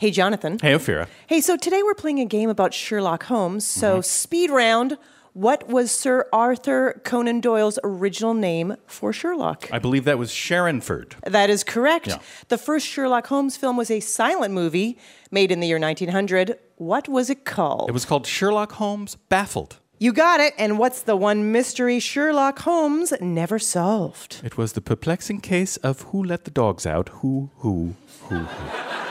Hey, Jonathan. Hey, Ophira. Hey, so today we're playing a game about Sherlock Holmes. So, mm-hmm. speed round. What was Sir Arthur Conan Doyle's original name for Sherlock? I believe that was Sherrinford. That is correct. Yeah. The first Sherlock Holmes film was a silent movie made in the year 1900. What was it called? It was called Sherlock Holmes Baffled. you got it. And what's the one mystery Sherlock Holmes never solved? It was the perplexing case of who let the dogs out, who, who, who, who.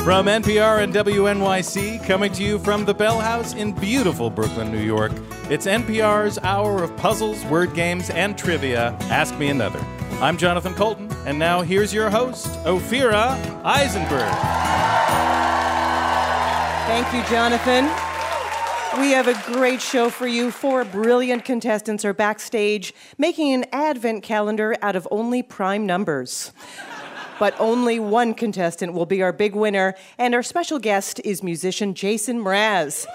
From NPR and WNYC, coming to you from the Bell House in beautiful Brooklyn, New York, it's NPR's hour of puzzles, word games, and trivia. Ask me another. I'm Jonathan Coulton, and now here's your host, Ophira Eisenberg. Thank you, Jonathan. We have a great show for you. Four brilliant contestants are backstage making an advent calendar out of only prime numbers. But only one contestant will be our big winner, and our special guest is musician Jason Mraz.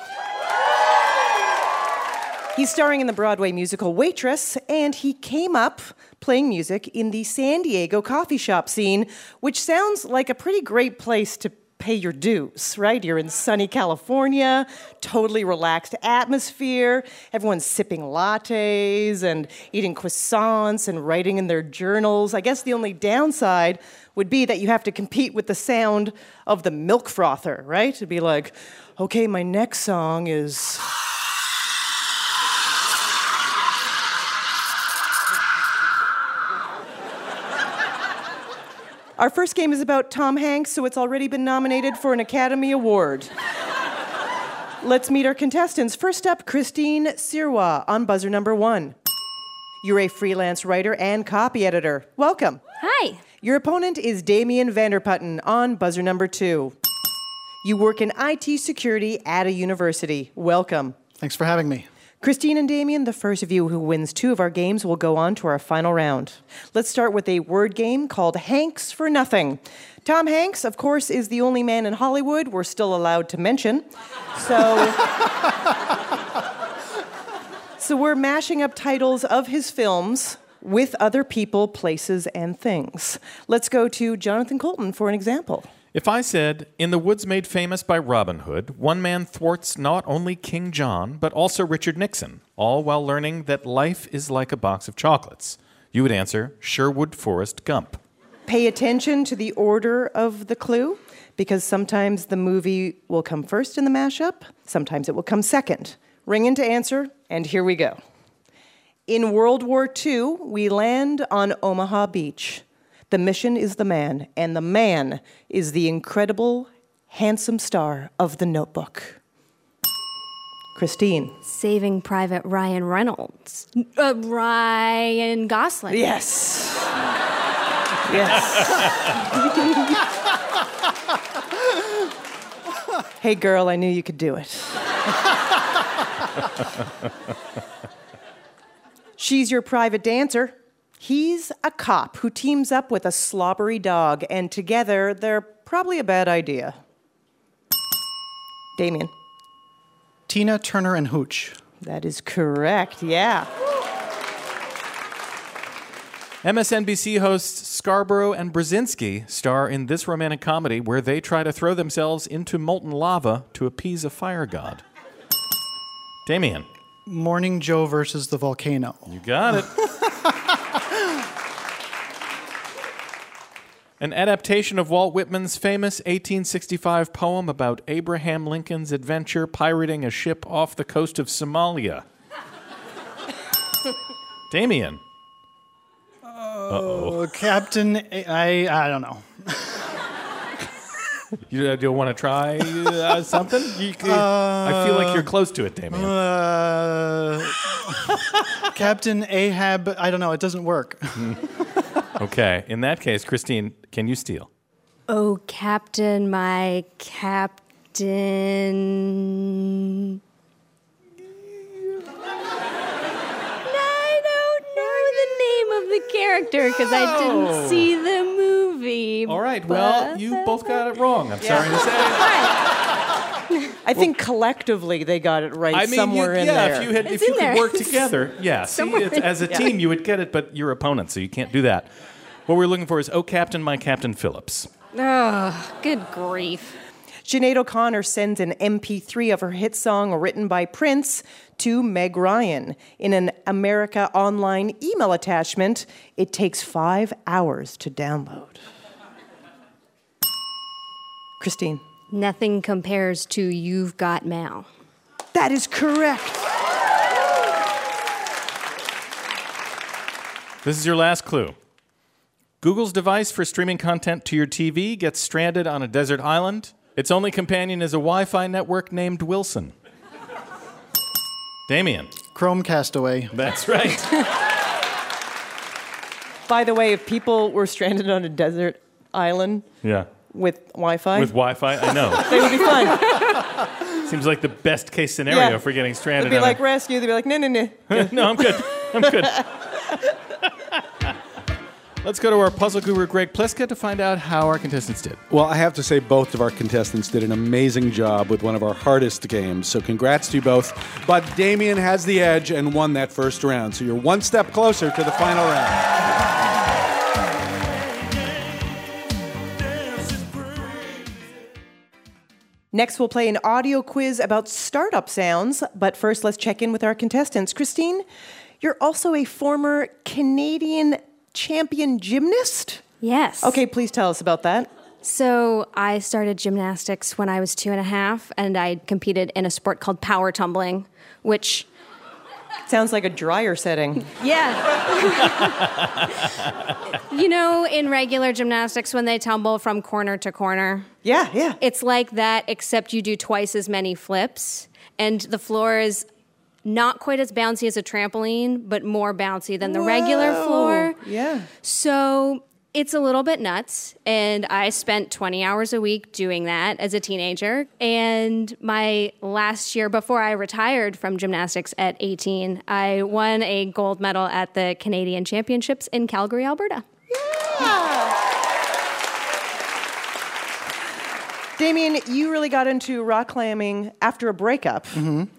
He's starring in the Broadway musical Waitress, and he came up playing music in the San Diego coffee shop scene, which sounds like a pretty great place to pay your dues, right? You're in sunny California, totally relaxed atmosphere. Everyone's sipping lattes and eating croissants and writing in their journals. I guess the only downside would be that you have to compete with the sound of the milk frother, right? It'd be like, okay, my next song is. Our first game is about Tom Hanks, so it's already been nominated for an Academy Award. Let's meet our contestants. First up, Christine Sirwa on buzzer number one. You're a freelance writer and copy editor. Welcome. Hi. Your opponent is Damien Vanderputten on buzzer number two. You work in IT security at a university. Welcome. Thanks for having me. Christine and Damien, the first of you who wins two of our games will go on to our final round. Let's start with a word game called Hanks for Nothing. Tom Hanks, of course, is the only man in Hollywood we're still allowed to mention. So. so we're mashing up titles of his films with other people, places, and things. Let's go to Jonathan Coulton for an example. If I said, in the woods made famous by Robin Hood, one man thwarts not only King John, but also Richard Nixon, all while learning that life is like a box of chocolates, you would answer Sherwood Forest Gump. Pay attention to the order of the clue because sometimes the movie will come first in the mashup, sometimes it will come second. Ring in to answer, and here we go. In World War II, we land on Omaha Beach. The mission is the man, and the man is the incredible, handsome star of the notebook. Christine. Saving Private Ryan Reynolds. Uh, Ryan Gosling. Yes. yes. hey, girl, I knew you could do it. She's your private dancer. He's a cop who teams up with a slobbery dog, and together they're probably a bad idea. Damien. Tina Turner and Hooch. That is correct, yeah. MSNBC hosts Scarborough and Brzezinski star in this romantic comedy where they try to throw themselves into molten lava to appease a fire god. Damien, Morning Joe versus the volcano. you got it. An adaptation of Walt Whitman's famous 1865 poem about Abraham Lincoln's adventure pirating a ship off the coast of Somalia. Damien. Oh, Captain, A- I I don't know. You uh, do want to try uh, something? You, c- I feel like you're close to it, Damien. Uh, Captain Ahab, I don't know. It doesn't work. Okay, in that case, Christine, can you steal? Oh, Captain, my Captain. I don't know the name of the character because I didn't oh. see the movie. All right, well, but- you both got it wrong. I'm sorry to say. I think collectively they got it right I mean, you, somewhere in yeah, there. if you had, It's if you in could there. work together, yeah. See, Somewhere it's, in as a there. team, you would get it, but you're opponents, so you can't do that. What we're looking for is Oh Captain, My Captain Phillips. Ugh, good grief. Sinead O'Connor sends an MP3 of her hit song written by Prince to Meg Ryan. In an America Online email attachment, it takes five hours to download. Christine. Nothing compares to You've Got Mail. That is correct. This is your last clue. Google's device for streaming content to your TV gets stranded on a desert island. Its only companion is a Wi Fi network named Wilson. Damien. Chrome Castaway. That's right. By the way, if people were stranded on a desert island yeah. With Wi Fi, With Wi Fi, I know. they would be fine. Seems like the best case scenario Yeah. for getting stranded. They'd be like a- rescue. They'd be like, no, no, no. no, I'm good. I'm good. Let's go to our puzzle guru, Greg Pliska, to find out how our contestants did. Well, I have to say, both of our contestants did an amazing job with one of our hardest games. So, congrats to you both. But Damien has the edge and won that first round. So, you're one step closer to the final round. Next, we'll play an audio quiz about startup sounds. But first, let's check in with our contestants. Christine, you're also a former Canadian champion gymnast. Yes. Okay, please tell us about that. So I started gymnastics when I was two and a half, and I competed in a sport called power tumbling, which, Sounds like a dryer setting. yeah. you know, in regular gymnastics, when they tumble from corner to corner, Yeah, yeah. it's like that, except you do twice as many flips, and the floor is not quite as bouncy as a trampoline, but more bouncy than the regular floor. Yeah. So it's a little bit nuts. And I spent 20 hours a week doing that as a teenager. And my last year before I retired from gymnastics at 18, I won a gold medal at the Canadian Championships in Calgary, Alberta. Yeah. Damien, you really got into rock climbing after a breakup,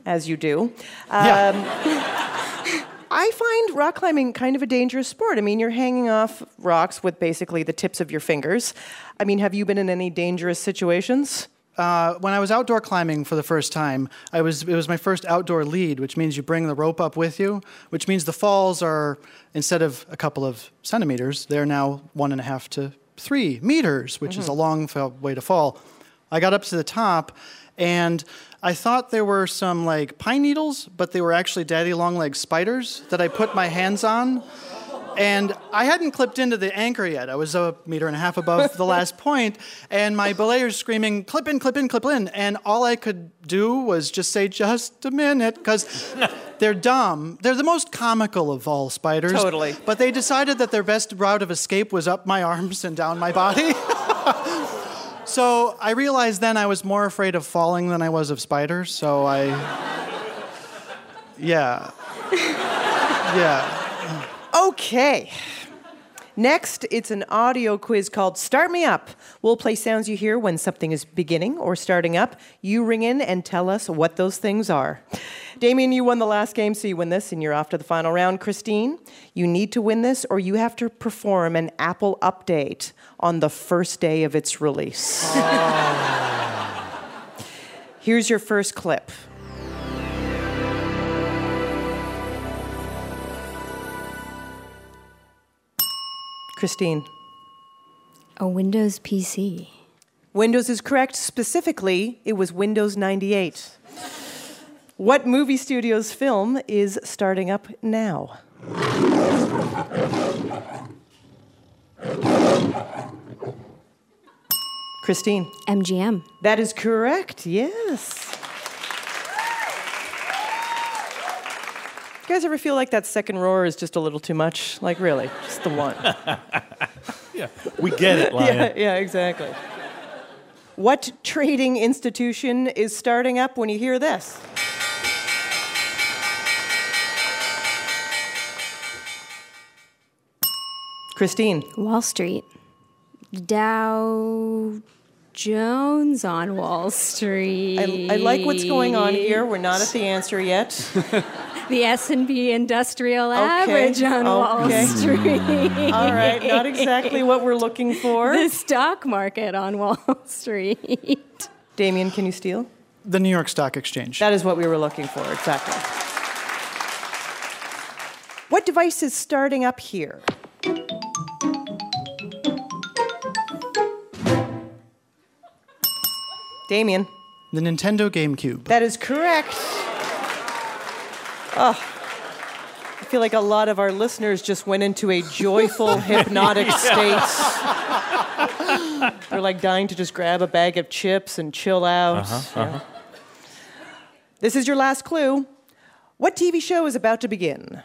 as you do. Um, Yeah. I find rock climbing kind of a dangerous sport. I mean, you're hanging off rocks with basically the tips of your fingers. I mean, have you been in any dangerous situations? Uh, when I was outdoor climbing for the first time, I was it was my first outdoor lead, which means you bring the rope up with you, which means the falls are instead of a couple of centimeters, they're now one and a half to three meters, which is a long way to fall. I got up to the top, and I thought there were some like pine needles, but they were actually daddy long leg spiders that I put my hands on. And I hadn't clipped into the anchor yet. I was a meter and a half above the last point, and my belayer's screaming, clip in, clip in, clip in. And all I could do was just say, just a minute, because they're dumb. They're the most comical of all spiders. Totally. But they decided that their best route of escape was up my arms and down my body. so I realized then I was more afraid of falling than I was of spiders. So I. Yeah. Yeah. Okay. Next, it's an audio quiz called Start Me Up. We'll play sounds you hear when something is beginning or starting up. You ring in and tell us what those things are. Damien, you won the last game, so you win this, and you're off to the final round. Christine, you need to win this, or you have to perform an Apple update on the first day of its release. Here's your first clip. Christine. A Windows PC. Windows is correct. Specifically, it was Windows 98. What movie studio's film is starting up now? Christine. MGM. That is correct, yes. You guys ever feel like that second roar is just a little too much? Like, really, just the one. Yeah, we get it, Lion. yeah, yeah, exactly. What trading institution is starting up when you hear this? Christine. Wall Street. Dow Jones on Wall Street. I, I like what's going on here. We're not at the answer yet. The S&P Industrial Average on okay. Wall Street. All right, not exactly what we're looking for. the stock market on Wall Street. Damien, can you steal? The New York Stock Exchange. That is what we were looking for, exactly. What device is starting up here? Damien. the Nintendo GameCube. That is correct. Oh, I feel like a lot of our listeners just went into a joyful, hypnotic state. They're like dying to just grab a bag of chips and chill out. Uh-huh, yeah. Uh-huh. This is your last clue. What TV show is about to begin?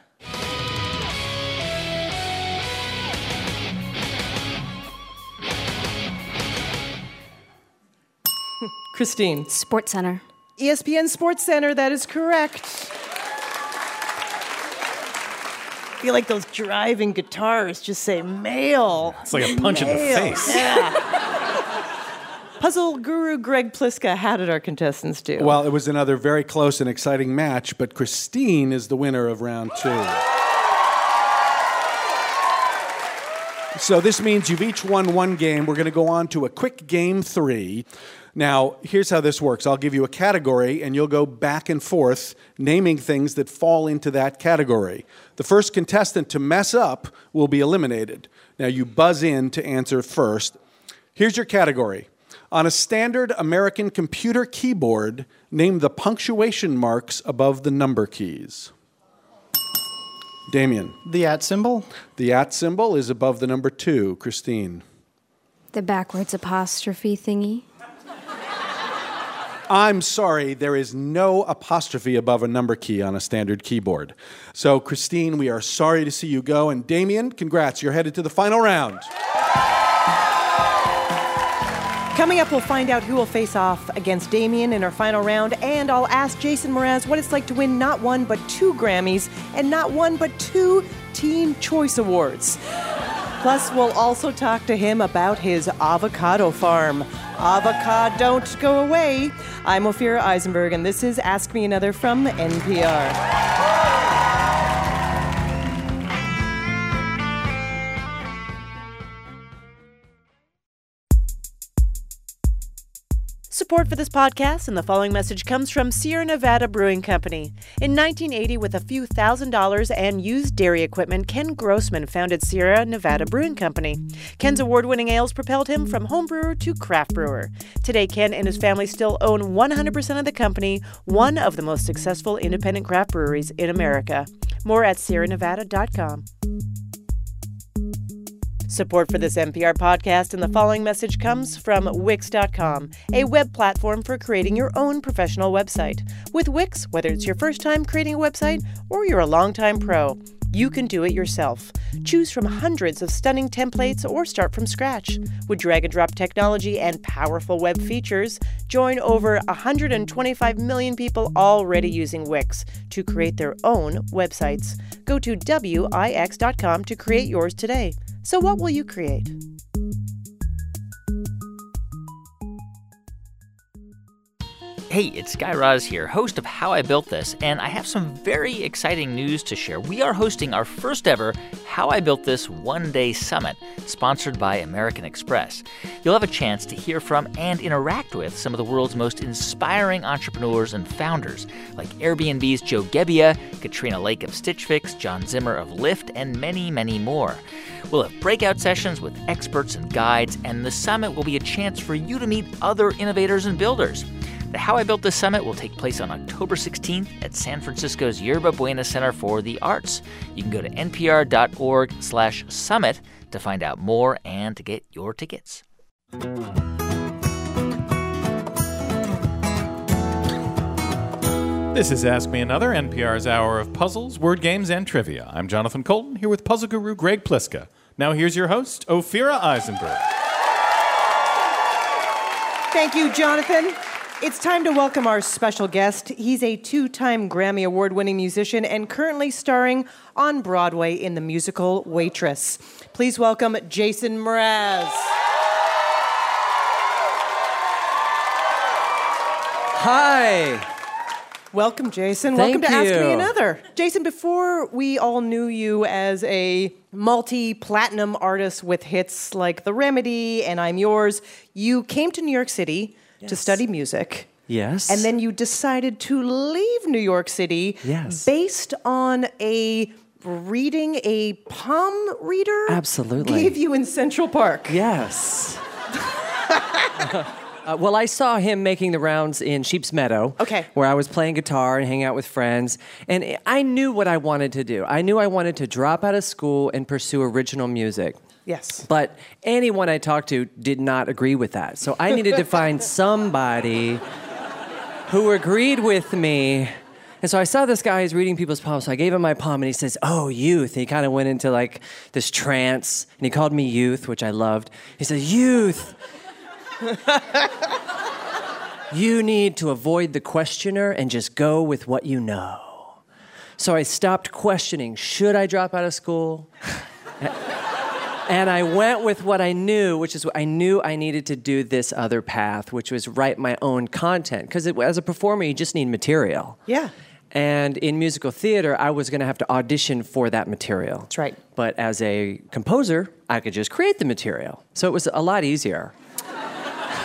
Christine. Sports Center. ESPN Sports Center, that is correct. I feel like those driving guitars just say male. It's like a punch in the Male. face. Puzzle guru Greg Pliska, how did our contestants do? Well, it was another very close and exciting match, but Christine is the winner of round two. So this means you've each won one game. We're going to go on to a quick game three. Now, here's how this works I'll give you a category, and you'll go back and forth naming things that fall into that category. The first contestant to mess up will be eliminated. Now, you buzz in to answer first. Here's your category. On a standard American computer keyboard, name the punctuation marks above the number keys. Damien. The at symbol. The at symbol is above the number two. Christine. The backwards apostrophe thingy. I'm sorry, there is no apostrophe above a number key on a standard keyboard. So, Christine, we are sorry to see you go. And Damien, congrats, you're headed to the final round. Coming up, we'll find out who will face off against Damien in our final round, and I'll ask Jason Mraz what it's like to win not one but two Grammys and not one but two Teen Choice Awards. Plus, we'll also talk to him about his avocado farm. Avocado, don't go away. I'm Ophira Eisenberg, and this is Ask Me Another from NPR. Support for this podcast and the following message comes from Sierra Nevada Brewing Company. In 1980, with a few thousand dollars and used dairy equipment, Ken Grossman founded Sierra Nevada Brewing Company. Ken's award winning ales propelled him from home brewer to craft brewer. Today, Ken and his family still own 100% of the company, one of the most successful independent craft breweries in America. More at sierranevada.com. Support for this NPR podcast and the following message comes from Wix.com, a web platform for creating your own professional website. With Wix, whether it's your first time creating a website or you're a longtime pro, you can do it yourself. Choose from hundreds of stunning templates or start from scratch. With drag and drop technology and powerful web features, join over 125 million people already using Wix to create their own websites. Go to Wix.com to create yours today. So, what will you create? Hey, it's Guy Raz here, host of How I Built This, and I have some very exciting news to share. We are hosting our first ever How I Built This one day summit, sponsored by American Express. You'll have a chance to hear from and interact with some of the world's most inspiring entrepreneurs and founders, like Airbnb's Joe Gebbia, Katrina Lake of Stitch Fix, John Zimmer of Lyft, and many, many more. We'll have breakout sessions with experts and guides, and the summit will be a chance for you to meet other innovators and builders. The How I Built This Summit will take place on October 16th at San Francisco's Yerba Buena Center for the Arts. You can go to npr.org slash summit to find out more and to get your tickets. This is Ask Me Another, NPR's hour of puzzles, word games, and trivia. I'm Jonathan Coulton, here with puzzle guru Greg Pliska. Now here's your host, Ophira Eisenberg. Thank you, Jonathan. It's time to welcome our special guest. He's a two time Grammy Award winning musician and currently starring on Broadway in the musical Waitress. Please welcome Jason Mraz. Hi. Welcome, Jason. Thank Welcome to Ask Me. Another. Jason, before we all knew you as a multi platinum artist with hits like The Remedy and I'm Yours, you came to New York City to study music. Yes. And then you decided to leave New York City Yes. based on a reading a palm reader Absolutely. gave you in Central Park. Yes. Uh, well, I saw him making the rounds in Sheep's Meadow. Okay. Where I was playing guitar and hanging out with friends. And I knew what I wanted to do. I knew I wanted to drop out of school and pursue original music. Yes. But anyone I talked to did not agree with that. So I needed to find somebody who agreed with me. And so I saw this guy who's reading people's palms. So I gave him my palm and he says, Oh, youth. And he kind of went into like this trance and he called me youth, which I loved. He said, Youth. you need to avoid the questioner and just go with what you know. So I stopped questioning should I drop out of school? And I went with what I knew, which is what I knew I needed to do this other path, which was write my own content. Because as a performer, you just need material. Yeah. And in musical theater, I was going to have to audition for that material. That's right. But as a composer, I could just create the material. So it was a lot easier.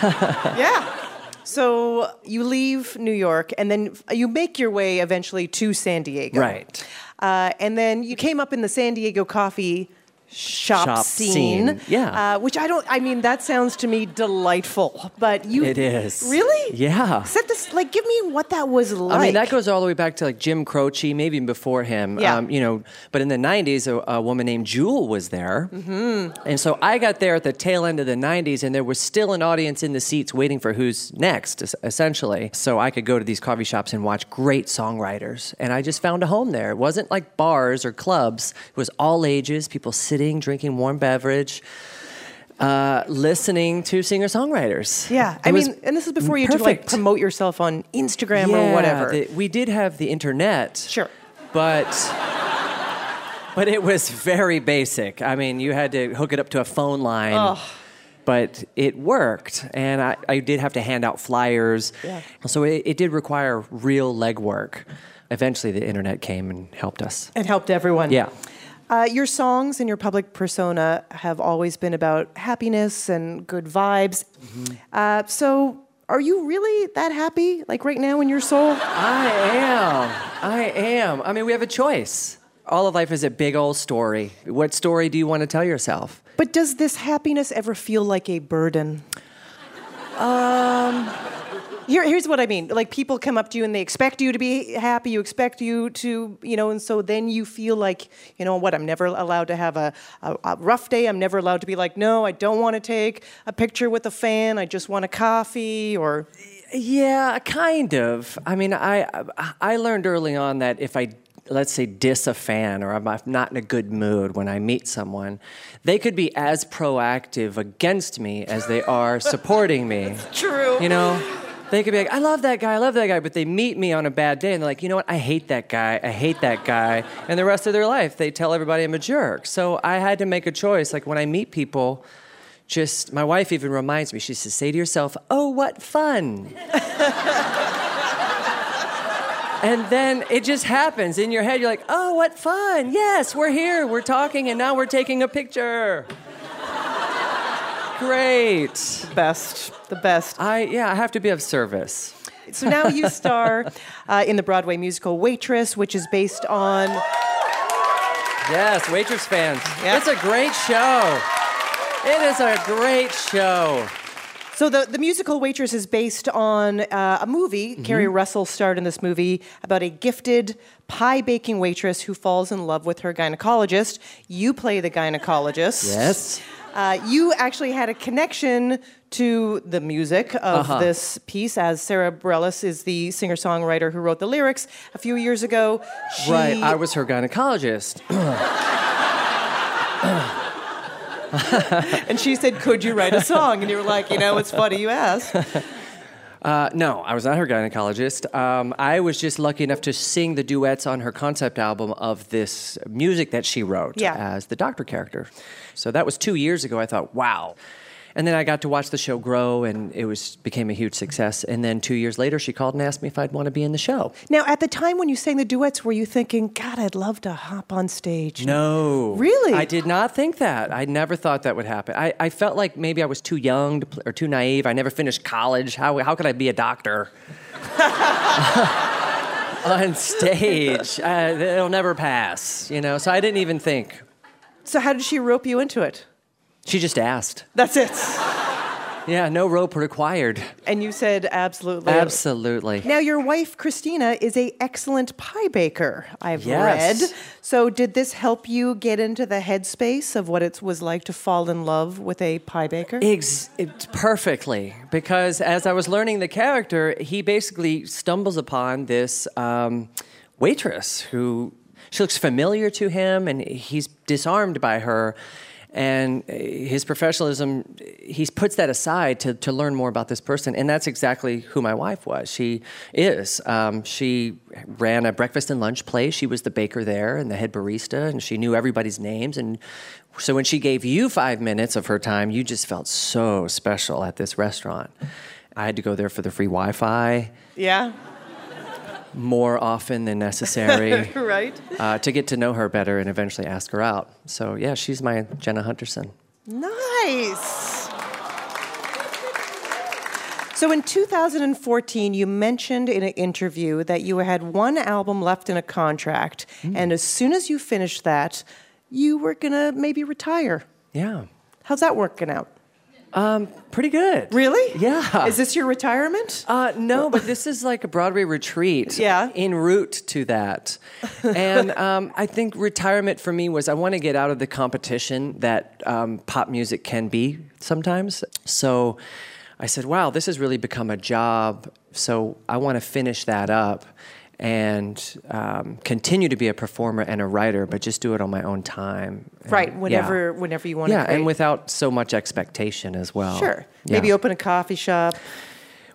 Yeah. So you leave New York and then you make your way eventually to San Diego. Right. Uh, and then you came up in the San Diego coffee shop, Shop scene. scene, yeah. Uh, which I don't, I mean, that sounds to me delightful. But you. It is. Really? Yeah. Set this, like, give me what that was like. I mean, that goes all the way back to like Jim Croce, maybe even before him. Yeah. Um, you know, but in the '90s, a, a woman named Jewel was there, mm-hmm. and so I got there at the tail end of the '90s, and there was still an audience in the seats waiting for who's next, essentially. So I could go to these coffee shops and watch great songwriters, and I just found a home there. It wasn't like bars or clubs; it was all ages, people sitting, drinking warm beverage. Uh, listening to singer songwriters. Yeah. I It was mean, and this is before you had to, like, promote yourself on Instagram or whatever. the- we did have the internet. Sure. But but it was very basic. I mean, you had to hook it up to a phone line. But it worked, and I, I did have to hand out flyers. Yeah. So it, it did require real legwork. Eventually, the internet came and helped us. It helped everyone. Yeah. Uh, your songs and your public persona have always been about happiness and good vibes. Mm-hmm. Uh, so, are you really that happy, like right now in your soul? I am. I am. I mean, we have a choice. All of life is a big old story. What story do you want to tell yourself? But does this happiness ever feel like a burden? Um. Here, here's what I mean. Like people come up to you and they expect you to be happy. You expect you to, you know, and so then you feel like, you know, what? I'm never allowed to have a, a, a rough day. I'm never allowed to be like, no, I don't want to take a picture with a fan. I just want a coffee. Or Yeah, kind of. I mean, I I learned early on that if I let's say diss a fan or I'm not in a good mood when I meet someone, they could be as proactive against me as they are supporting me. true. You know, they could be like, I love that guy, I love that guy, but they meet me on a bad day and they're like, you know what, I hate that guy, I hate that guy. And the rest of their life, they tell everybody I'm a jerk. So I had to make a choice. Like when I meet people, just, my wife even reminds me, she says, say to yourself, oh, what fun. and then it just happens in your head. You're like, oh, what fun. Yes, we're here, we're talking, and now we're taking a picture. Great. best, the best. I yeah, I have to be of service. So now you star uh, in the Broadway musical Waitress, which is based on. Yes, waitress fans. Yeah. It's a great show. It is a great show. So the, the musical Waitress is based on uh, a movie. Mm-hmm. Keri Russell starred in this movie about a gifted pie baking waitress who falls in love with her gynecologist. You play the gynecologist. Yes. Uh, you actually had a connection to the music of Uh-huh. this piece, as Sara Bareilles is the singer songwriter who wrote the lyrics a few years ago. She, Right, I was her gynecologist. and she said, "Could you write a song?" And you were like, "You know, it's funny you asked." Uh, no, I was not her gynecologist. Um, I was just lucky enough to sing the duets on her concept album of this music that she wrote Yeah. as the doctor character. So that was two years ago. I thought, wow. And then I got to watch the show grow, and it was became a huge success. And then two years later, she called and asked me if I'd want to be in the show. Now, at the time when you sang the duets, were you thinking, God, I'd love to hop on stage? No. Really? I did not think that. I never thought that would happen. I, I felt like maybe I was too young to or too naive. I never finished college. How, how could I be a doctor? on stage. Uh, it'll never pass, you know? So I didn't even think. So, how did she rope you into it? She just asked. That's it. Yeah, no rope required. And you said absolutely. Absolutely. Now, your wife, Christina, is a excellent pie baker, I've Yes. read. So, did this help you get into the headspace of what it was like to fall in love with a pie baker? Ex- it, perfectly, because as I was learning the character, he basically stumbles upon this um, waitress who she looks familiar to him, and he's disarmed by her. And uh, his professionalism, he puts that aside to, to learn more about this person. And that's exactly who my wife was. She is. Um, she ran a breakfast and lunch place. She was the baker there and the head barista, and she knew everybody's names. And so when she gave you five minutes of her time, you just felt so special at this restaurant. I had to go there for the free Wi Fi yeah, more often than necessary right. uh, to get to know her better and eventually ask her out. So, yeah, she's my Jenna Hunterson. Nice. So in 2014, you mentioned in an interview that you had one album left in a contract, and as soon as you finished that, you were gonna maybe retire. Yeah. How's that working out? Pretty good. Really? Yeah. Is this your retirement? Uh, no, but this is like a Broadway retreat. Yeah. En route to that. And um, I think retirement for me was I want to get out of the competition that um, pop music can be sometimes. So I said, wow, this has really become a job. So I want to finish that up and um, continue to be a performer and a writer, but just do it on my own time. And- Right, yeah. whenever whenever you want Yeah, to. and without so much expectation as well. sure, Yeah. maybe open a coffee shop.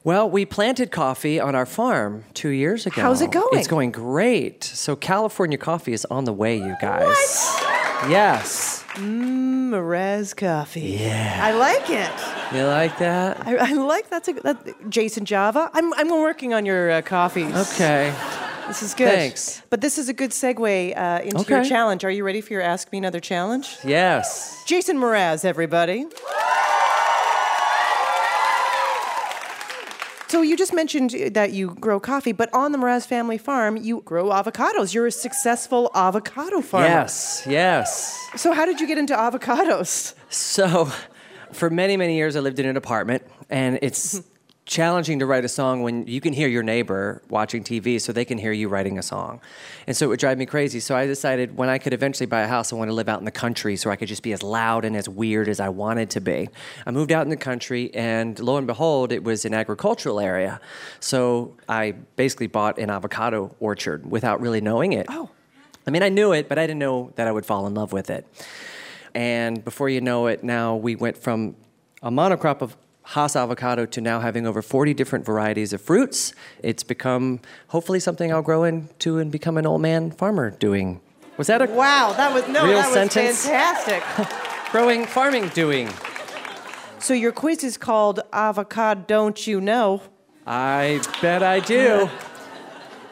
Well, we planted coffee on our farm two years ago. How's it going? It's going great. So California coffee is on the way, you guys. Yes. Mraz Coffee. Yeah, I like it. You like that? I, I like that's a that, Jason Java. I'm I'm working on your uh, coffees. Okay. This is good. Thanks. But this is a good segue uh, into your challenge. Are you ready for your Ask Me Another challenge? Yes. Jason Mraz, everybody. So you just mentioned that you grow coffee, but on the Mraz family farm, you grow avocados. You're a successful avocado farmer. Yes. Yes. So how did you get into avocados? So, for many, many years, I lived in an apartment, and it's mm-hmm. Challenging to write a song when you can hear your neighbor watching TV, so they can hear you writing a song. And so it would drive me crazy. So I decided when I could eventually buy a house, I want to live out in the country so I could just be as loud and as weird as I wanted to be. I moved out in the country, and lo and behold, it was an agricultural area. So I basically bought an avocado orchard without really knowing it. Oh. I mean, I knew it, but I didn't know that I would fall in love with it. And before you know it, now we went from a monocrop of Hass avocado to now having over 40 different varieties of fruits. It's become hopefully something I'll grow into and become an old man farmer doing. Was that a Wow, that was no, Real that was fantastic. growing farming doing? so your quiz is called Avocado Don't You Know? I bet I do.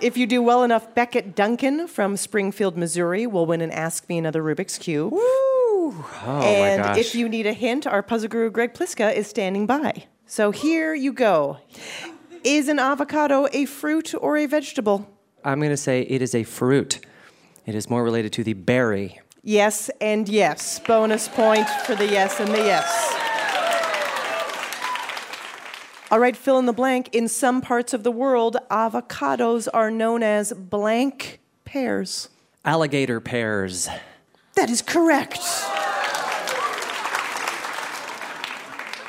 If you do well enough, Beckett Duncan from Springfield, Missouri will win an Ask Me Another Rubik's Cube. Oh and if you need a hint, our puzzle guru Greg Pliska is standing by. So here you go. Is an avocado a fruit or a vegetable? I'm going to say it is a fruit. It is more related to the berry. Yes and yes. Bonus point for the yes and the yes. All right, fill in the blank. In some parts of the world, avocados are known as blank pears. Alligator pears. That is correct.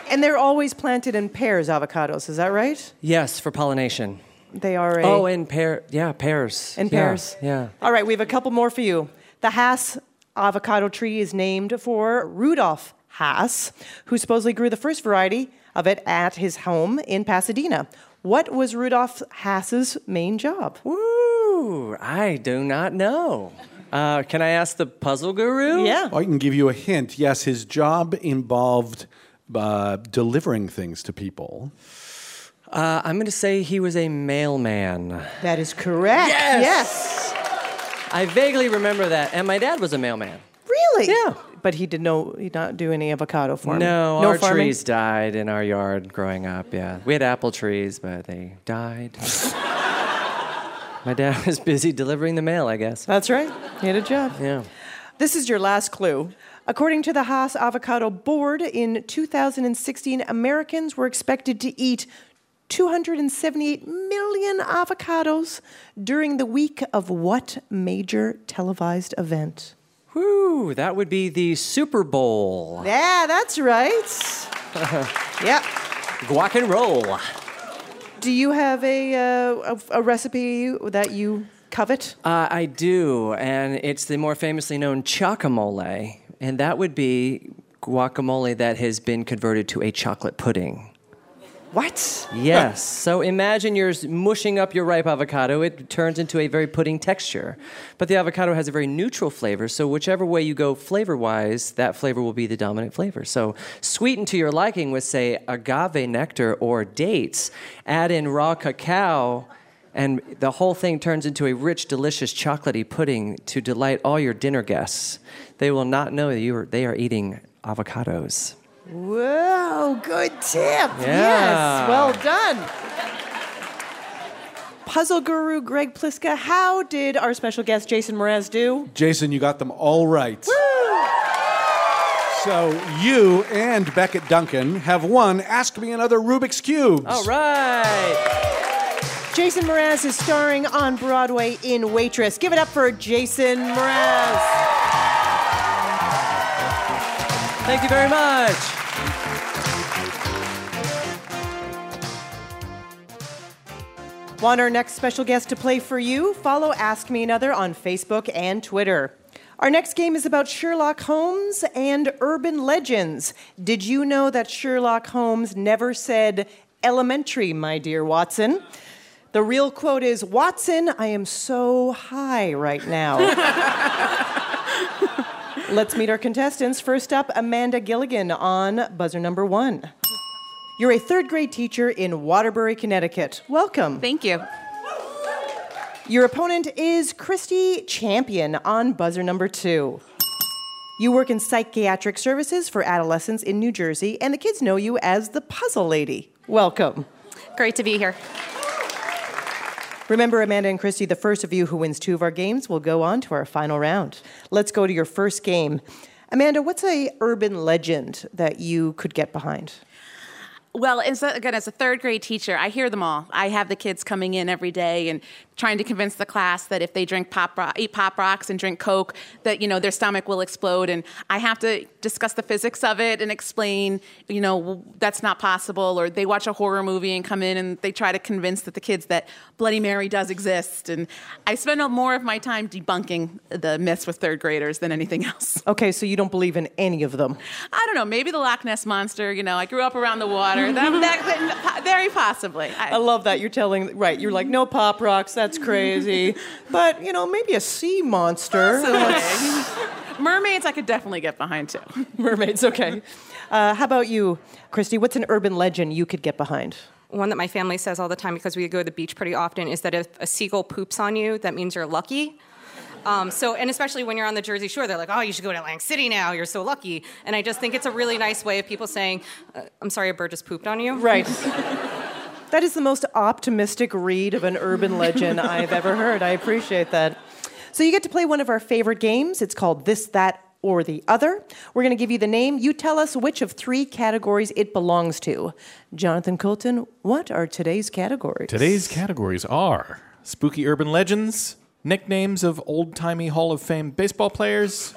And they're always planted in pairs, avocados, is that right? Yes, for pollination. They are a. Oh, in pear. Yeah, pears. in Yeah, pairs. Yeah. All right, we have a couple more for you. The Hass avocado tree is named for Rudolf Hass, who supposedly grew the first variety of it at his home in Pasadena. What was Rudolf Hass's main job? Woo! I do not know. Uh, can I ask the puzzle guru? Yeah. I can give you a hint. Yes, his job involved uh, delivering things to people. Uh, I'm going to say he was a mailman. That is correct. Yes. I vaguely remember that. And my dad was a mailman. Really? Yeah. But he did no he not do any avocado farming. No, no our farming? trees died in our yard growing up. Yeah, we had apple trees, but they died. My dad was busy delivering the mail, I guess. That's right. He had a job. Yeah. This is your last clue. According to the Hass Avocado Board, in 2016, Americans were expected to eat 278 million avocados during the week of what major televised event? Whew, that would be the Super Bowl. Yeah, that's right. yep. Guac and roll. Do you have a, uh, a, a recipe that you covet? Uh, I do, and it's the more famously known chocomole, and that would be guacamole that has been converted to a chocolate pudding. What? Yes. so imagine you're mushing up your ripe avocado. It turns into a very pudding texture. But the avocado has a very neutral flavor, so whichever way you go flavor wise, that flavor will be the dominant flavor. So sweeten to your liking with, say, agave nectar or dates. Add in raw cacao. And the whole thing turns into a rich, delicious, chocolatey pudding to delight all your dinner guests. They will not know that you are, they are eating avocados. Whoa, good tip. Yeah. Yes, well done. Puzzle guru Greg Pliska, how did our special guest Jason Mraz do? Jason, you got them all right. So you and Beckett Duncan have won Ask Me Another Rubik's Cubes. All right. Jason Mraz is starring on Broadway in Waitress. Give it up for Jason Mraz. Thank you very much. Want our next special guest to play for you? Follow Ask Me Another on Facebook and Twitter. Our next game is about Sherlock Holmes and urban legends. Did you know that Sherlock Holmes never said elementary, my dear Watson? The real quote is Watson, I am so high right now. Let's meet our contestants. First up, Amanda Gilligan on buzzer number one. You're a third grade teacher in Waterbury, Connecticut. Welcome. Thank you. Your opponent is Christy Champion on buzzer number two. You work in psychiatric services for adolescents in New Jersey, and the kids know you as the Puzzle Lady. Welcome. Great to be here. Remember, Amanda and Christy, the first of you who wins two of our games will go on to our final round. Let's go to your first game. Amanda, what's a urban legend that you could get behind? Well, as a, again, as a third grade teacher, I hear them all. I have the kids coming in every day and trying to convince the class that if they drink pop ro- eat pop rocks and drink coke that you know their stomach will explode. And i have to discuss the physics of it and explain you know that's not possible. Or they watch a horror movie and come in and they try to convince that the kids that bloody mary does exist. And i spend more of my time debunking the myths with third graders than anything else. Okay, so you don't believe in any of them. i don't know. Maybe the loch ness monster you know i grew up around the water. That, that, that- very possibly. I, I love that you're telling, right, you're like, no pop rocks, that's crazy. but, you know, maybe a sea monster. mermaids i could definitely get behind too Mermaids, okay. Uh, how about you, Christy? What's an urban legend you could get behind? one that my family says all the time because we go to the beach pretty often is that if a seagull poops on you, that means you're lucky. Um, so, and especially when you're on the Jersey Shore, they're like, "Oh, you should go to Atlantic City now. You're so lucky." And I just think it's a really nice way of people saying, uh, "I'm sorry, a bird just pooped on you." Right. that is the most optimistic read of an urban legend I've ever heard. I appreciate that. So you get to play one of our favorite games. It's called This, That, or the Other. We're going to give you the name. You tell us which of three categories it belongs to. Jonathan Coulton, what are today's categories? Today's categories are spooky urban legends, nicknames of old timey Hall of Fame baseball players,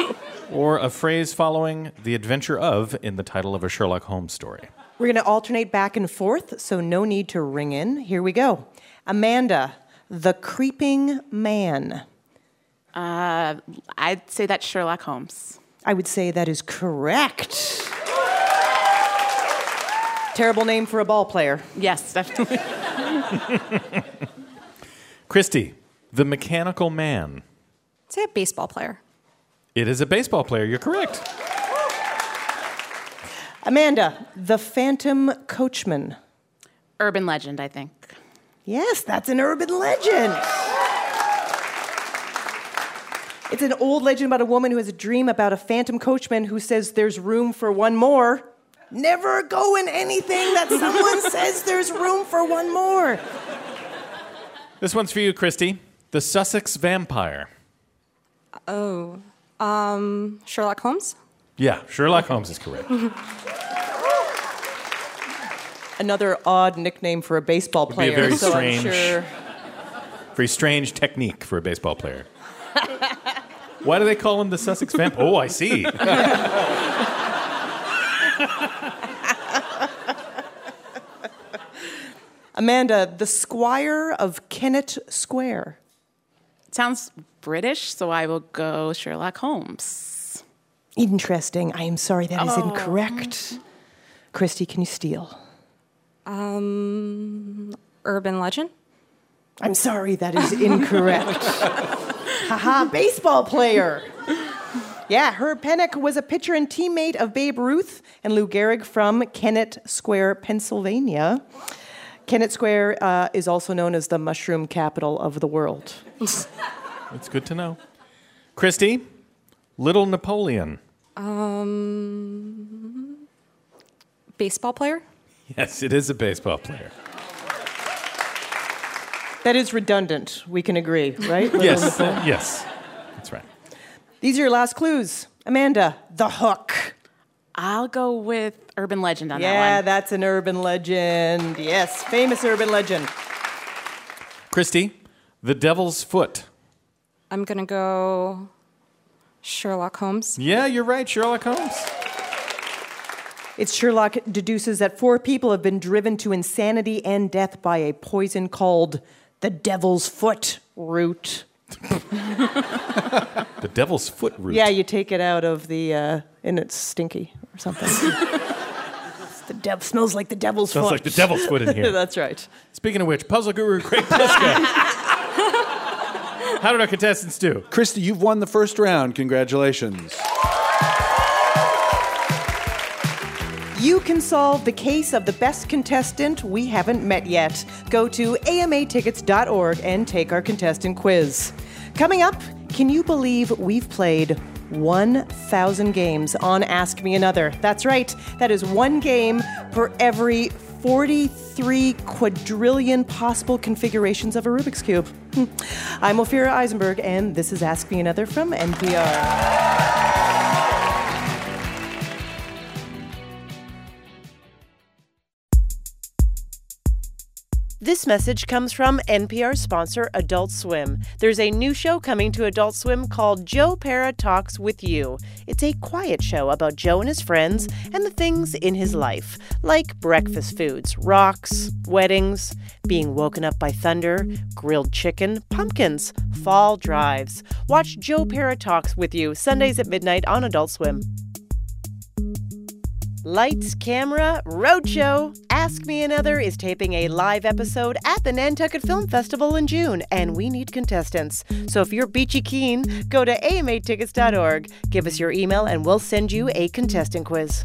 or a phrase following the adventure of in the title of a Sherlock Holmes story. We're going to alternate back and forth, so no need to ring in. Here we go. Amanda, the creeping man. uh, i'd say that's sherlock holmes I would say that is correct. Terrible name for a ball player. yes definitely Christy, the mechanical man. Say a baseball player. It is a baseball player. You're correct. Amanda, the Phantom Coachman. Urban legend, I think. Yes, that's an urban legend. It's an old legend about a woman who has a dream about a phantom coachman who says there's room for one more. Never go in anything that someone says there's room for one more. This one's for you, Christy. The Sussex Vampire. Oh, um, Sherlock Holmes. Yeah, Sherlock Holmes is correct. Another odd nickname for a baseball be a player. very so strange- I'm sure. Very strange technique for a baseball player. Why do they call him the Sussex Vamp? Oh, I see. Amanda, the Squire of Kennett Square. Sounds British, so I will go Sherlock Holmes. Interesting. I am sorry, that is incorrect. Christy, can you steal? Um, urban legend. I'm sorry, that is incorrect. Haha, baseball player. Yeah, Herb Pennock was a pitcher and teammate of Babe Ruth and Lou Gehrig from Kennett Square, Pennsylvania. Kennett Square uh, is also known as the mushroom capital of the world. It's good to know. Christy, Little Napoleon. Um, baseball player. Yes, it is a baseball player. That is redundant, we can agree, right? Yes, yes, that's right. These are your last clues. Amanda, the hook. I'll go with urban legend on Yeah, that one. Yeah, that's an urban legend. Yes, famous urban legend. Christy, The Devil's Foot. I'm gonna go Sherlock Holmes. Yeah, you're right, Sherlock Holmes. It's Sherlock deduces that four people have been driven to insanity and death by a poison called the devil's foot root. The Devil's Foot root. Yeah, you take it out of the, uh, and it's stinky or something. The dev smells like the devil's Smells foot. like the devil's foot in here. That's right. Speaking of which, puzzle guru Greg Pliska. How did our contestants do? Christy, you've won the first round. Congratulations. You can solve the case of the best contestant we haven't met yet. Go to amatickets.org and take our contestant quiz. Coming up, can you believe we've played 1,000 games on Ask Me Another? That's right, that is one game for every 43 quadrillion possible configurations of a Rubik's Cube. Hmm. I'm Ophira Eisenberg, and this is Ask Me Another from NPR. This message comes from NPR sponsor Adult Swim. There's a new show coming to Adult Swim called Joe Pera Talks with You. It's a quiet show about Joe and his friends and the things in his life, like breakfast foods, rocks, weddings, being woken up by thunder, grilled chicken, pumpkins, fall drives. Watch Joe Pera Talks with You Sundays at midnight on Adult Swim. Lights, camera, roadshow. Ask Me Another is taping a live episode at the Nantucket Film Festival in June, and we need contestants. So if you're beachy keen, go to amatickets.org, give us your email, and we'll send you a contestant quiz.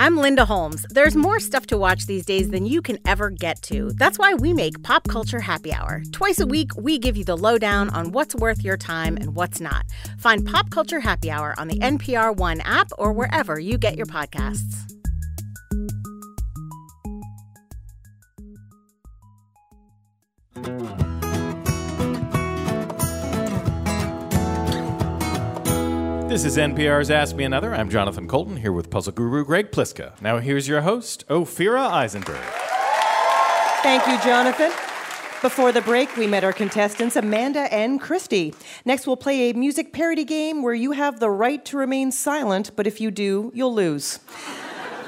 I'm Linda Holmes. There's more stuff to watch these days than you can ever get to. That's why we make Pop Culture Happy Hour. Twice a week, we give you the lowdown on what's worth your time and what's not. Find Pop Culture Happy Hour on the NPR One app or wherever you get your podcasts. This is NPR's Ask Me Another. I'm Jonathan Coulton here with puzzle guru Greg Pliska. Now here's your host, Ophira Eisenberg. Thank you, Jonathan. Before the break, we met our contestants, Amanda and Christy. Next, we'll play a music parody game where you have the right to remain silent, but if you do, you'll lose.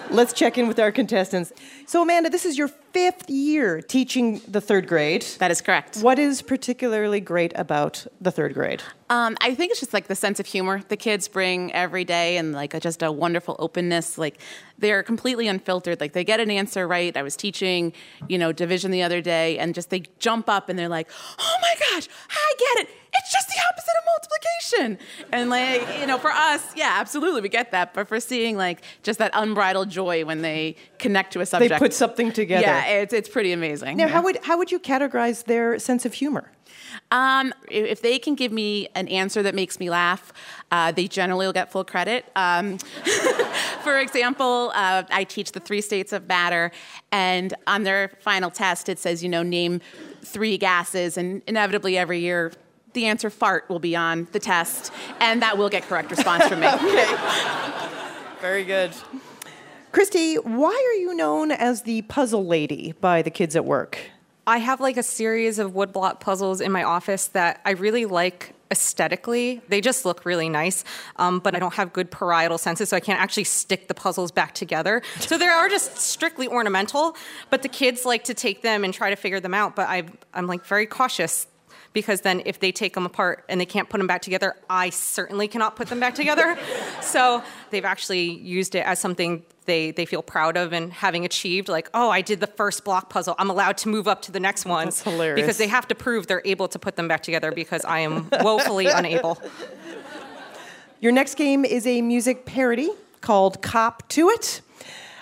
Let's check in with our contestants. So, Amanda, this is your fifth year teaching the third grade. That is correct. What is particularly great about the third grade? Um, I think it's just like the sense of humor the kids bring every day and like a, just a wonderful openness. Like they're completely unfiltered. Like they get an answer right. I was teaching, you know, division the other day and just they jump up and they're like, oh my gosh, I get it. It's just the opposite of multiplication. And like, you know, for us, yeah, absolutely, we get that. But for seeing like just that unbridled joy when they connect to a They subject. Put something together. Yeah, it's, it's pretty amazing. Now, yeah. how would how would you categorize their sense of humor? Um, if if they can give me an answer that makes me laugh, uh, they generally will get full credit. Um, for example, uh, I teach the three states of matter, and on their final test, it says, you know, name three gases, and inevitably every year, the answer fart will be on the test, and that will get correct response from me. okay. Very good. Christy, why are you known as the puzzle lady by the kids at work? I have like a series of woodblock puzzles in my office that I really like aesthetically. They just look really nice, um, but I don't have good parietal senses, so I can't actually stick the puzzles back together. So they are just strictly ornamental, but the kids like to take them and try to figure them out. But I, I'm like very cautious because then if they take them apart and they can't put them back together, I certainly cannot put them back together. so they've actually used it as something they, they feel proud of and having achieved. Like, oh, I did the first block puzzle. I'm allowed to move up to the next one. That's hilarious. Because they have to prove they're able to put them back together because I am woefully unable. Your next game is a music parody called Cop to It.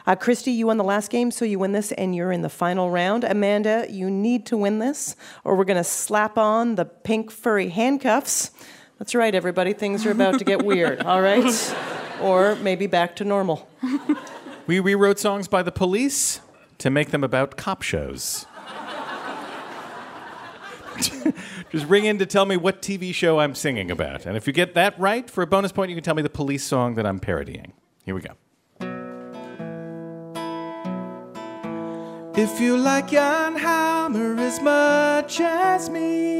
Uh, Christy, you won the last game, so you win this, and you're in the final round. Amanda, you need to win this, or we're going to slap on the pink furry handcuffs. That's right, everybody. Things are about to get weird, all right? Or maybe back to normal. We rewrote songs by the police to make them about cop shows. Just ring in to tell me what TV show I'm singing about. And if you get that right, for a bonus point, you can tell me the police song that I'm parodying. Here we go. If you like Hammer as much as me,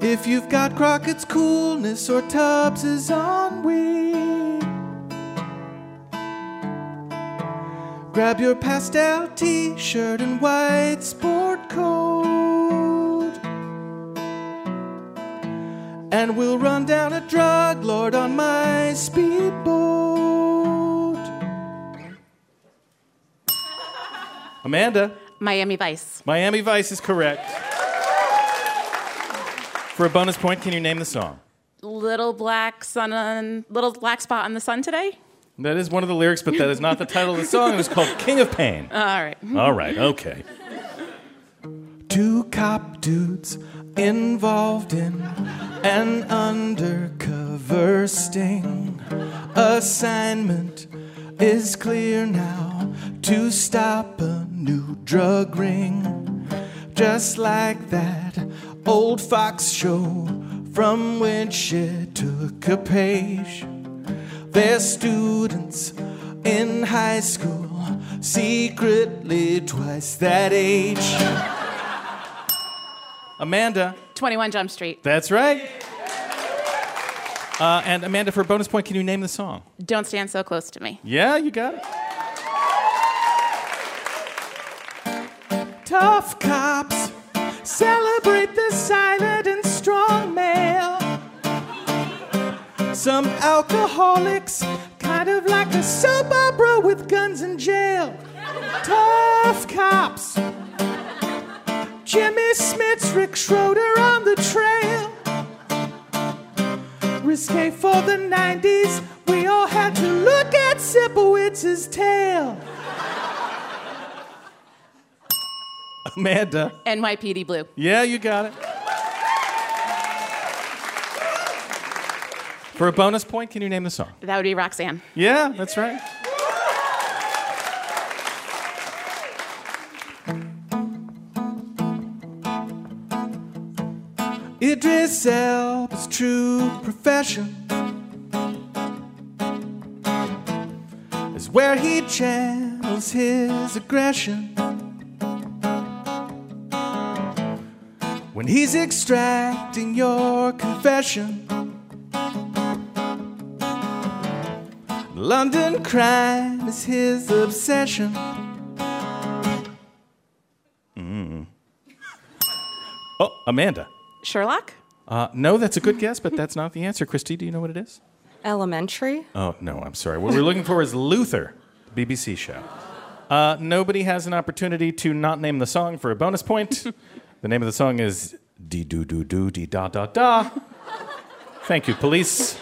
if you've got Crockett's coolness or Tubbs's ennui, grab your pastel t-shirt and white sport coat, and we'll run down a drug lord on my speedboat. Amanda, Miami Vice. Miami Vice is correct. For a bonus point, can you name the song? Little black sun on, little black spot on the sun today. That is one of the lyrics, but that is not the title of the song. It was called King of Pain. All right. All right, okay. Two cop dudes involved in an undercover sting. Assignment is clear now to stop a new drug ring. Just like that old Fox show from which it took a page. They're students in high school, secretly twice that age. Amanda, 21 Jump Street. that's right. Uh, and Amanda, for a bonus point, can you name the song? Don't stand so close to me. Yeah, you got it. Tough cops celebrate the silent and strong male. Some alcoholics, kind of like a soap opera with guns in jail. Tough cops. Jimmy Smits, Rick Schroder on the trail. Risque for the 90s, we all had to look at Sipowicz's tail. Amanda. NYPD Blue. Yeah, you got it. For a bonus point, can you name the song? That would be Roxanne. Yeah, that's right. Idris Elba's true profession is where he channels his aggression. When he's extracting your confession. London crime is his obsession. Mm. Oh, Amanda. Sherlock? Uh, no, that's a good guess, but that's not the answer. Christy, do you know what it is? Elementary? Oh, no, I'm sorry. What we're looking for is Luther, BBC show. Uh, nobody has an opportunity to not name the song for a bonus point. the name of the song is Dee doo doo doo dee da da da. Thank you, police.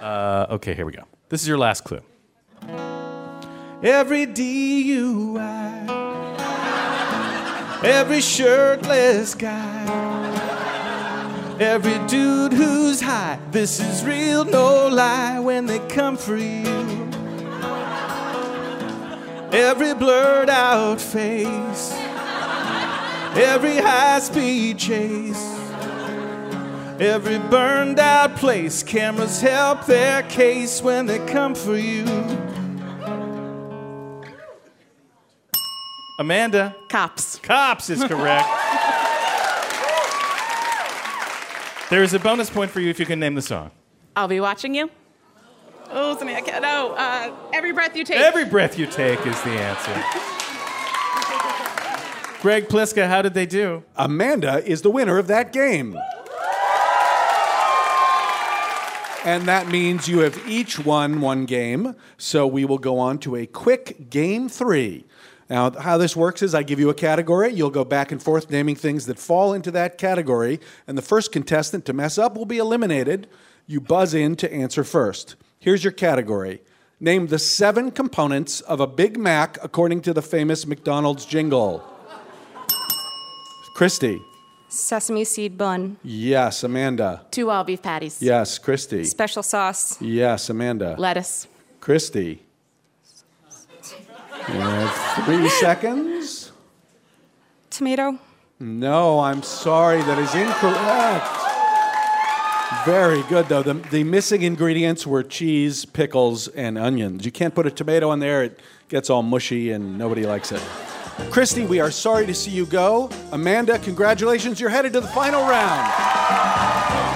Uh, okay, here we go. This is your last clue. Every DUI, every shirtless guy, every dude who's high. This is real, no lie when they come for you. Every blurred out face, every high speed chase. Every burned out place, cameras help their case when they come for you. Amanda. Cops. Cops is correct. there is a bonus point for you if you can name the song. I'll be watching you. Oh, something I can't. No, uh, every breath you take. Every breath you take is the answer. Greg Pliska, how did they do? Amanda is the winner of that game. And that means you have each won one game. So we will go on to a quick game three. Now, how this works is I give you a category. You'll go back and forth naming things that fall into that category. And the first contestant to mess up will be eliminated. You buzz in to answer first. Here's your category Name the seven components of a Big Mac according to the famous McDonald's jingle. Christy. Sesame seed bun, Yes, Amanda. Two all beef patties. Yes, Christy. special sauce, Yes, Amanda. Lettuce. Christy. Three seconds. tomato, No, I'm sorry, that is incorrect. Very good, though. The, the missing ingredients were cheese, pickles, and onions. You can't put a tomato in there, it gets all mushy and nobody likes it. Christy, we are sorry to see you go. Amanda, congratulations, you're headed to the final round.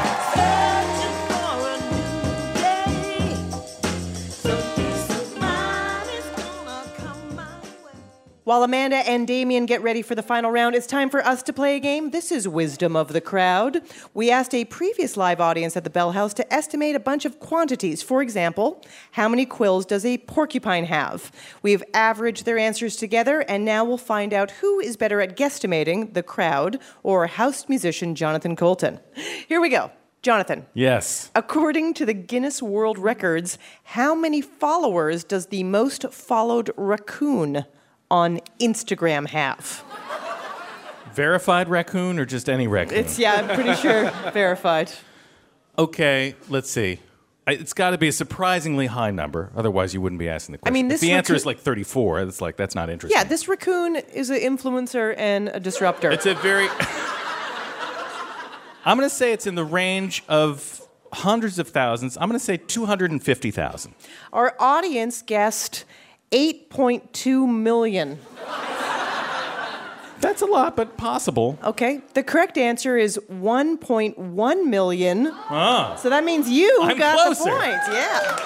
While Amanda and Damien get ready for the final round, it's time for us to play a game. This is Wisdom of the Crowd. We asked a previous live audience at the Bell House to estimate a bunch of quantities. For example, how many quills does a porcupine have? We've averaged their answers together, and now we'll find out who is better at guesstimating the crowd or house musician Jonathan Coulton. Here we go. Jonathan, Yes. according to the Guinness World Records, how many followers does the most followed raccoon on Instagram have? Verified raccoon or just any raccoon? It's, yeah, I'm pretty sure verified. Okay, let's see. It's got to be a surprisingly high number. Otherwise, you wouldn't be asking the question. I mean, if this the answer is like 34, it's like, that's not interesting. Yeah, this raccoon is an influencer and a disruptor. It's a very. I'm going to say it's in the range of hundreds of thousands. I'm going to say 250,000. Our audience guessed 8.2 million. That's a lot, but possible. Okay, the correct answer is 1.1 million. Ah, So that means you I'm got closer. the point. Yeah.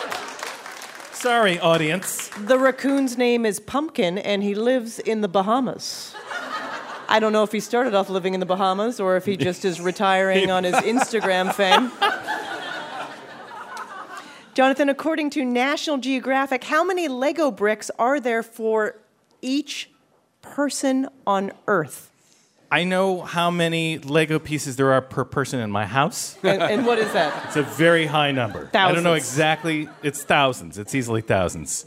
sorry, audience. The raccoon's name is Pumpkin, and he lives in the Bahamas. I don't know if he started off living in the Bahamas or if he just is retiring on his Instagram fame. Jonathan, according to National Geographic, how many Lego bricks are there for each person on Earth? I know how many Lego pieces there are per person in my house. And, and what is that? It's a very high number. I don't know exactly. It's thousands. It's easily thousands.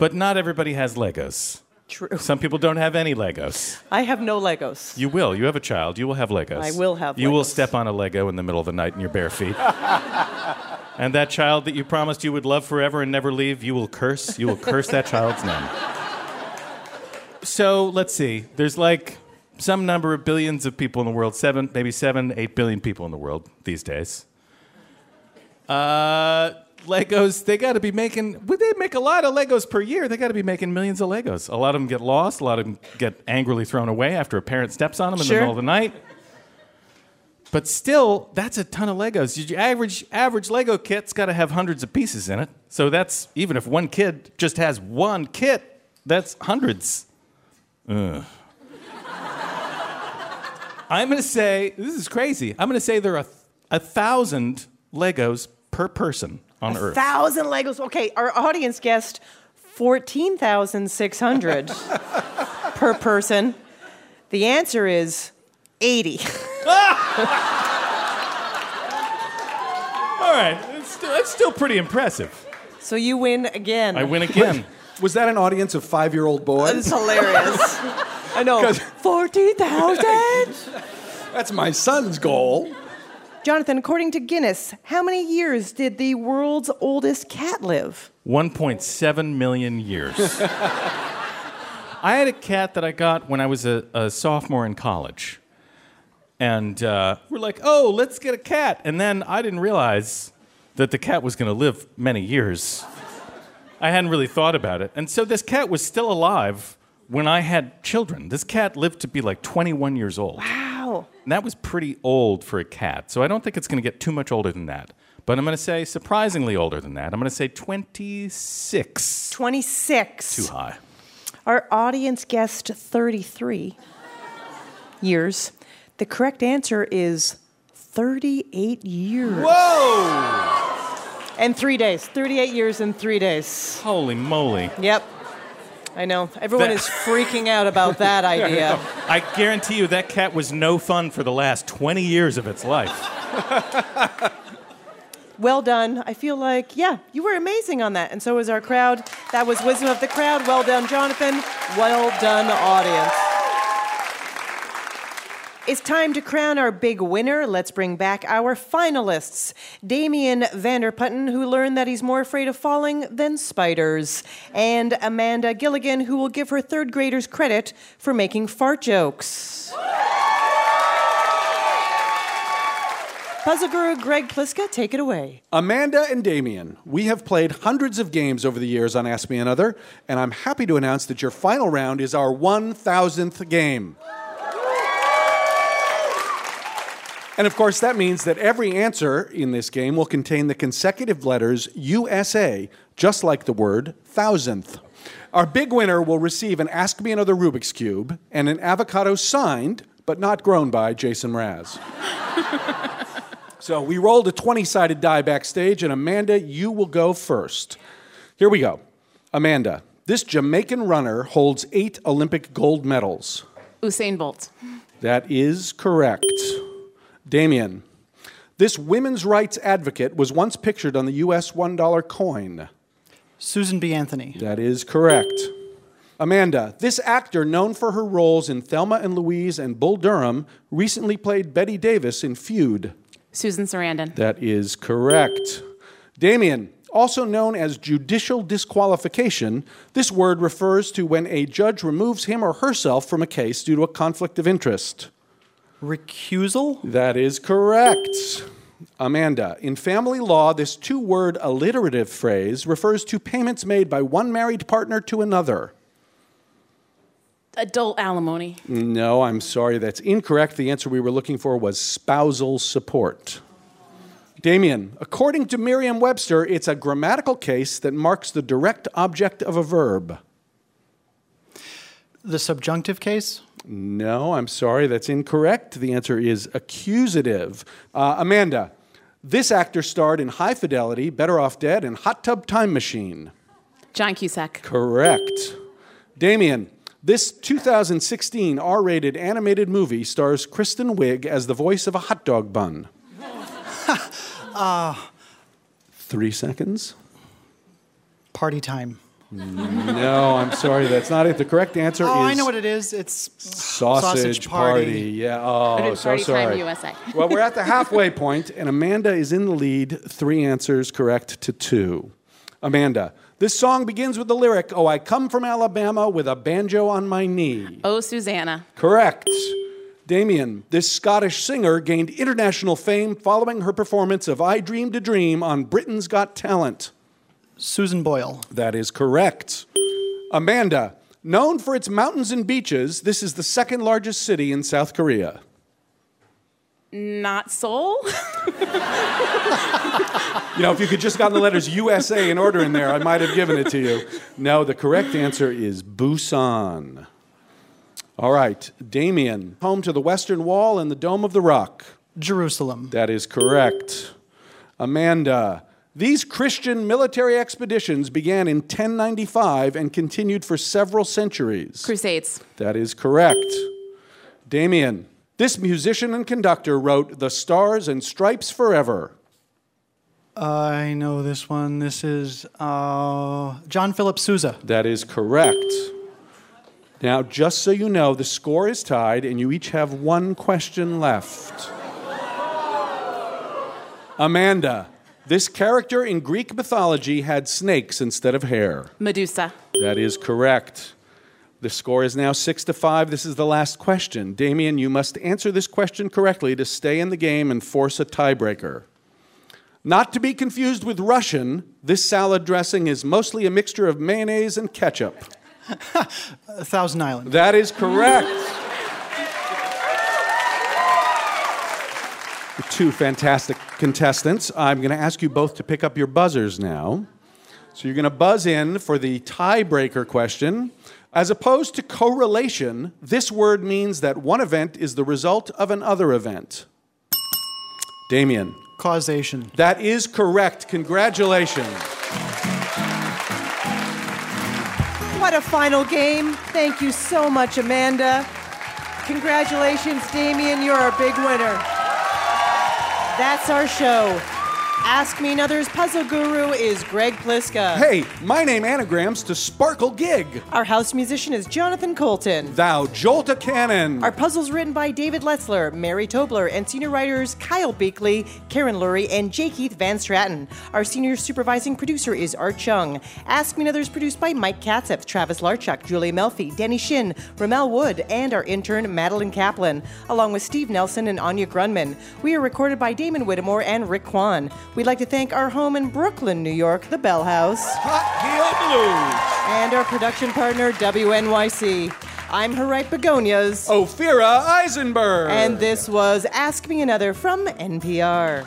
But not everybody has Legos. True. Some people don't have any Legos. I have no Legos. You will. You have a child. You will have Legos. I will have You will step on a Lego in the middle of the night in your bare feet. and that child that you promised you would love forever and never leave, you will curse. You will curse that child's name. So let's see. There's like some number of billions of people in the world. Seven, maybe seven, eight billion people in the world these days. Uh, Legos, they got to be making, they make a lot of Legos per year? They got to be making millions of Legos. A lot of them get lost. A lot of them get angrily thrown away after a parent steps on them in Sure. the middle of the night. But still, that's a ton of Legos. Your average average Lego kit's got to have hundreds of pieces in it. So that's even if one kid just has one kit, that's hundreds. Ugh. I'm going to say this is crazy. I'm going to say there are a thousand Legos per person on Earth. A Thousand Legos. Okay, our audience guessed 14,600 per person. The answer is 80. All right, it's still, it's still pretty impressive. So you win again. I win again. Was that an audience of five year old boys? That's hilarious. I know. 'Cause- 40,000? That's my son's goal. Jonathan, according to Guinness, how many years did the world's oldest cat live? 1.7 million years. I had a cat that I got when I was a, a sophomore in college. And uh, we're like, oh, let's get a cat. And then I didn't realize that the cat was going to live many years. I hadn't really thought about it. And so this cat was still alive when I had children. This cat lived to be like 21 years old. Wow. And that was pretty old for a cat. So I don't think it's going to get too much older than that. But I'm going to say surprisingly older than that. I'm going to say 26. 26. Too high. Our audience guessed 33 years. The correct answer is 38 years. Whoa! And three days. 38 years and three days. Holy moly. Yep. I know. Everyone That- is freaking out about that idea. I guarantee you that cat was no fun for the last 20 years of its life. Well done. I feel like, yeah, you were amazing on that. And so was our crowd. That was Wisdom of the Crowd. Well done, Jonathan. Well done, audience. It's time to crown our big winner. Let's bring back our finalists. Damien Vanderputten, who learned that he's more afraid of falling than spiders. And Amanda Gilligan, who will give her third graders credit for making fart jokes. Puzzle guru Greg Pliska, take it away. Amanda and Damien, we have played hundreds of games over the years on Ask Me Another, and I'm happy to announce that your final round is our 1000th game. And of course, that means that every answer in this game will contain the consecutive letters USA, just like the word thousandth. Our big winner will receive an Ask Me Another Rubik's Cube and an avocado signed, but not grown by Jason Mraz. So we rolled a 20 sided die backstage, and Amanda, you will go first. Here we go. Amanda, this Jamaican runner holds eight Olympic gold medals. Usain Bolt. That is correct. Damien, this women's rights advocate was once pictured on the US $1 coin. Susan B. Anthony. That is correct. Amanda, this actor known for her roles in Thelma and Louise and Bull Durham recently played Bette Davis in Feud. Susan Sarandon. That is correct. Damien, also known as judicial disqualification, this word refers to when a judge removes him or herself from a case due to a conflict of interest. Recusal? That is correct. Amanda, in family law, this two word alliterative phrase refers to payments made by one married partner to another. Adult alimony. No, I'm sorry, that's incorrect. The answer we were looking for was spousal support. Damien, according to Merriam Webster, it's a grammatical case that marks the direct object of a verb. The subjunctive case? No, I'm sorry, that's incorrect. The answer is accusative. Uh, Amanda, this actor starred in High Fidelity, Better Off Dead, and Hot Tub Time Machine. John Cusack. Correct. Damien, this 2016 R rated animated movie stars Kristen Wiig as the voice of a hot dog bun. Uh, Three seconds. party time. No, I'm sorry, that's not it. The correct answer Oh, is I know what it is. It's sausage, sausage party. party. Yeah. Oh, Or did so Party Time sorry. USA. well, we're at the halfway point, and Amanda is in the lead. Three answers correct to two. Amanda, this song begins with the lyric, "Oh, I come from Alabama with a banjo on my knee." Oh, Susanna. Correct. Damien, this Scottish singer gained international fame following her performance of I Dreamed a Dream on Britain's Got Talent. Susan Boyle. That is correct. Amanda, known for its mountains and beaches, this is the second largest city in South Korea. Not Seoul. You know, if you could just gotten the letters USA in order in there, I might have given it to you. No, the correct answer is Busan. All right, Damien, home to the Western Wall and the Dome of the Rock. Jerusalem. That is correct. Amanda, these Christian military expeditions began in 1095 and continued for several centuries. Crusades. That is correct. Damien, This musician and conductor wrote The Stars and Stripes Forever. I know this one. This is uh, John Philip Sousa. That is correct. Now, just so you know, the score is tied and you each have one question left. Amanda, this character in Greek mythology had snakes instead of hair. Medusa. That is correct. The score is now six to five. This is the last question. Damien, you must answer this question correctly to stay in the game and force a tiebreaker. Not to be confused with Russian, this salad dressing is mostly a mixture of mayonnaise and ketchup. Thousand Island. That is correct. Two fantastic contestants. I'm going to ask you both to pick up your buzzers now. So you're going to buzz in for the tiebreaker question. As opposed to correlation, this word means that one event is the result of another event. Damien. Causation. That is correct. Congratulations. What a final game. Thank you so much, Amanda. Congratulations, Damien. You're a big winner. That's our show. Ask Me Another's puzzle guru is Greg Pliska. Hey, my name anagrams to Sparkle Gig. Our house musician is Jonathan Coulton. Thou Jolta Cannon. Our puzzles written by David Letzler, Mary Tobler, and senior writers Kyle Beakley, Karen Lurie, and J. Keith Van Straaten. Our senior supervising producer is Art Chung. Ask Me Another is produced by Mike Katzef, Travis Larchuk, Julia Melfi, Danny Shin, Ramel Wood, and our intern Madeline Kaplan, along with Steve Nelson and Anya Grundmann. We are recorded by Damon Whittemore and Rick Kwan. We'd like to thank our home in Brooklyn, New York, the Bell House. Hot Heel And our production partner, WNYC. I'm Harite Begonias. Ophira Eisenberg. And this was Ask Me Another from NPR.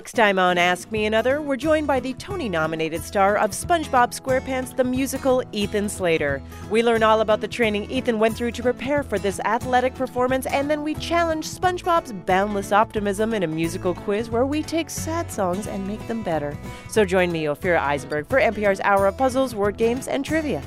Next time on Ask Me Another, we're joined by the Tony nominated star of SpongeBob SquarePants the musical, Ethan Slater. We learn all about the training Ethan went through to prepare for this athletic performance, and then we challenge SpongeBob's boundless optimism in a musical quiz where we take sad songs and make them better. So join me, Ophira Eisenberg, for NPR's Hour of Puzzles, Word Games, and Trivia.